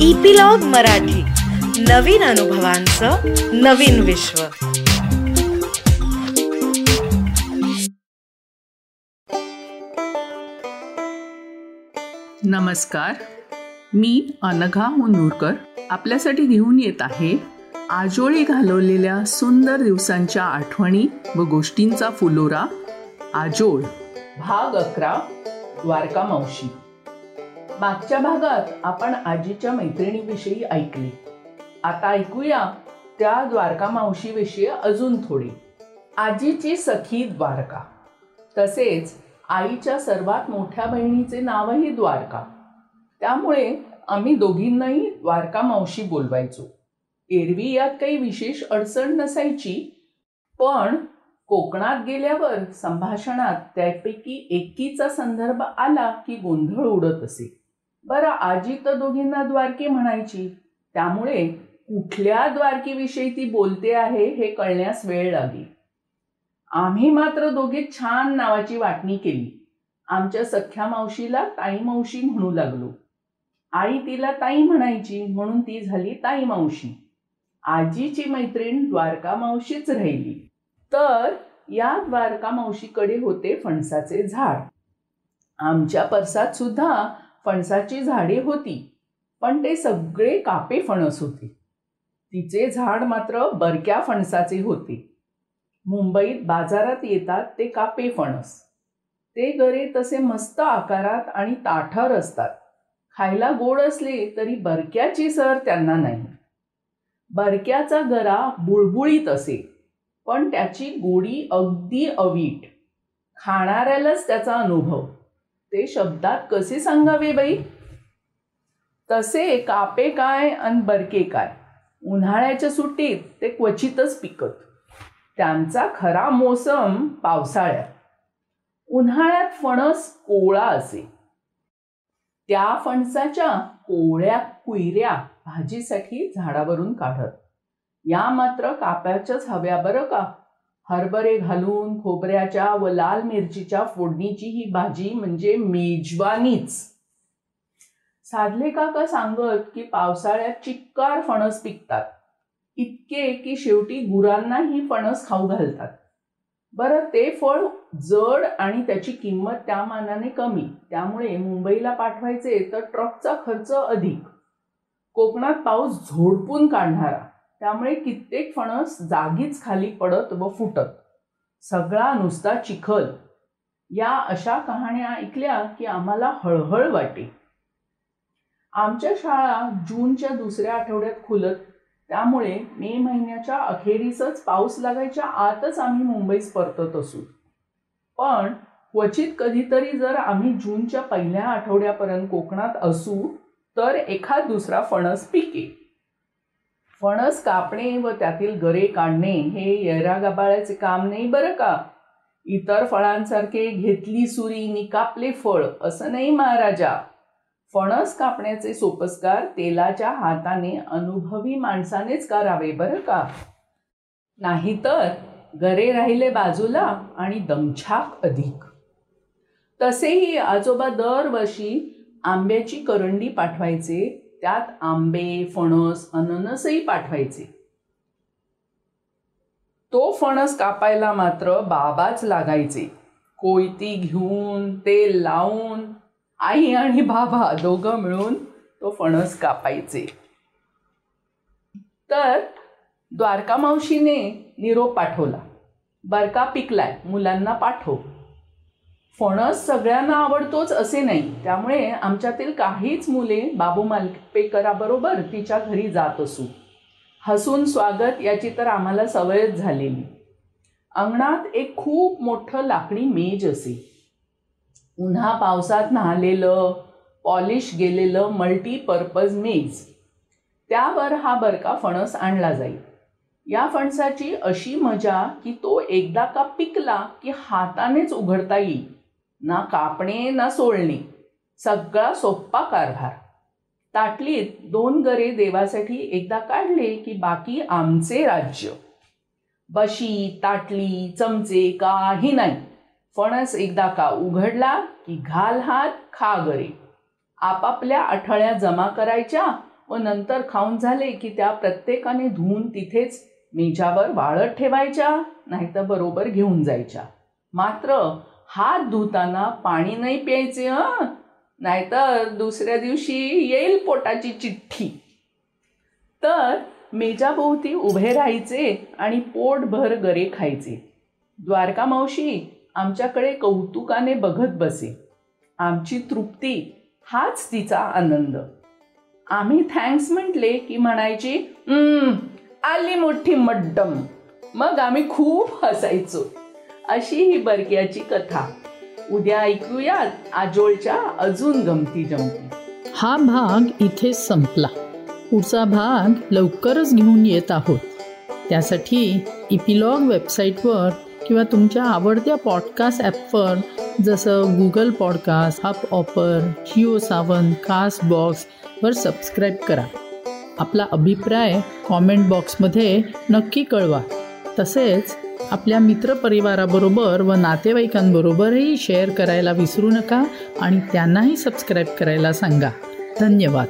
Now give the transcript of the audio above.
Epilogue Marathi. नवीन अनुभवांचं नवीन विश्व. नमस्कार. मी अनघा मुनूरकर. आपल्यासाठी घेऊन येत आहे आजोळी घालवलेल्या सुंदर दिवसांच्या आठवणी व गोष्टींचा फुलोरा आजोळ भाग अकरा द्वारका मावशी. मागच्या भागात आपण आजीच्या मैत्रिणीविषयी ऐकली. आता ऐकूया त्या द्वारका मावशीविषयी अजून थोडी. आजीची सखी द्वारका. तसेच आईच्या सर्वात मोठ्या बहिणीचे नावही द्वारका. त्यामुळे आम्ही दोघींनाही द्वारका मावशी बोलवायचो. एरवी यात काही विशेष अडचण नसायची पण कोकणात गेल्यावर संभाषणात त्यापैकी एकीचा संदर्भ आला की गोंधळ उडत असे. बरं आजी तर दोघींना द्वारके म्हणायची. त्यामुळे कुठल्या द्वारकेविषयी ती बोलते आहे हे कळण्यास वेळ लागली. आम्ही मात्र दोघे छान नावाची वाटणी केली. आमच्या सख्या मावशीला ताई मावशी म्हणू लागलो. आई तिला ताई म्हणायची म्हणून ती झाली ताई मावशी. आजीची मैत्रीण द्वारका मावशीच राहिली. तर या द्वारका मावशीकडे होते फणसाचे झाड. आमच्या परसात सुद्धा फणसाची झाडे होती पण ते सगळे कापे फणस होते. तिचे झाड मात्र बरक्या फणसाचे होते. मुंबईत बाजारात येतात ते कापे फणस. ते गरे तसे मस्त आकारात आणि ताठर असतात. खायला गोड असले तरी बरक्याची सर त्यांना नाही. बरक्याचा गरा बुळबुळीत असे पण त्याची गोडी अगदी अवीट. खाणाऱ्यालाच त्याचा अनुभव. ते शब्दात कसे सांगावे बाई? तसे कापे काय आणि बरके काय? उन्हाळ्याच्या सुट्टीत ते क्वचितच पिकत. त्यांचा खरा मोसम पावसाळ्यात. उन्हाळ्यात फणस कोवळा असे. त्या फणसाच्या कोळ्या कुयऱ्या भाजीसाठी झाडावरून काढत. या मात्र काप्याच्याच हव्या बरं का? हरभरे घालून खोबऱ्याच्या व लाल मिरचीच्या फोडणीची ही भाजी म्हणजे मेजवानीच. साधले काका सांगत की पावसाळ्यात चिक्कार फणस पिकतात. इतके की शेवटी गुरांना ही फणस खाऊ घालतात. बरं ते फळ जड आणि त्याची किंमत त्या मानाने कमी. त्यामुळे मुंबईला पाठवायचे तर ट्रकचा खर्च अधिक. कोकणात पाऊस झोडपून काढणारा. त्यामुळे कित्येक फणस जागीच खाली पडत व फुटत. सगळा नुसता चिखल. या अशा कहाण्या ऐकल्या की आम्हाला हळहळ वाटे. आमच्या शाळा जूनच्या दुसऱ्या आठवड्यात खुलत. त्यामुळे मे महिन्याच्या अखेरीसच पाऊस लागायच्या आतच आम्ही मुंबईस परतत असू. पण क्वचित कधीतरी जर आम्ही जूनच्या पहिल्या आठवड्यापर्यंत कोकणात असू तर एखाद दुसरा फणस पिके. फणस कापणे व त्यातील गरे काढणे हे येरागबाळ्याचे काम नाही बरं का? इतर फळांसारखे घेतली सुरी निकापले फळ असं नाही महाराजा? फणस कापण्याचे सोपस्कार तेलाच्या हाताने अनुभवी माणसानेच करावे बरं का? नाहीतर गरे राहिले बाजूला आणि दमछाक अधिक. तसेही आजोबा दरवर्षी आंब्याची करंडी पाठवायचे त्यात आंबे फणस अननसही पाठवायचे. तो फणस कापायला मात्र बाबाच लागायचे. कोयती घेऊन तेल लावून आई आणि बाबा दोघं मिळून तो फणस कापायचे. तर द्वारका मावशीने निरोप पाठवला. बरका पिकलाय मुलांना पाठव. फणस सगळ्यांना आवडतोच असे नाही. त्यामुळे आमच्यातील काहीच मुले बाबू मालपेकराबरोबर तिच्या घरी जात असू. हसून स्वागत याची तर आम्हाला सवयच झालेली. अंगणात एक खूप मोठं लाकडी मेज असे. उन्हा पावसात न्हालेलं पॉलिश गेलेलं मल्टीपर्पज मेज. त्यावर हा बरका फणस आणला जाईल. या फणसाची अशी मजा की तो एकदा का पिकला की हातानेच उघडता येईल. ना कापणे ना सोलणे. सगळा सोप्पा कारभार. ताटलीत दोन गरे देवासाठी एकदा काढले की बाकी आमचे राज्य. बशी ताटली चमचे काही नाही. फणस एकदा का उघडला की घाल हात खा गरे. आपापल्या आठळ्या जमा करायच्या व नंतर खाऊन झाले की त्या प्रत्येकाने धुवून तिथेच मेजावर वाळत ठेवायच्या नाहीतर बरोबर घेऊन जायच्या. मात्र हात धुताना पाणी नाही प्यायचे हं? नाहीतर दुसऱ्या दिवशी येईल पोटाची चिठ्ठी. तर मेजाभोवती उभे राहायचे आणि पोटभर गरे खायचे. द्वारका मावशी आमच्याकडे कौतुकाने बघत बसे. आमची तृप्ती हाच तिचा आनंद. आम्ही थँक्स म्हटले की म्हणायची "हम्म, आली मोठी मड्डम. मग आम्ही खूप हसायचो. अशी ही बरक्याची कथा. उद्या ऐकूयात आजोळच्या अजून गमती जमती. हा भाग इथे संपला. पुढचा भाग लवकरच घेऊन येत आहोत. त्यासाठी इपिलॉग वेबसाईटवर किंवा तुमच्या आवडत्या पॉडकास्ट ॲपवर जसं Google podcast Hubhopper Jio Saavn caste बॉक्सवर सबस्क्राईब करा. आपला अभिप्राय कॉमेंट बॉक्समध्ये नक्की कळवा. तसेच आपल्या मित्रपरिवाराबरोबर व नातेवाईकांबरोबरही शेअर करायला विसरू नका आणि त्यांनाही सबस्क्राईब करायला सांगा. धन्यवाद.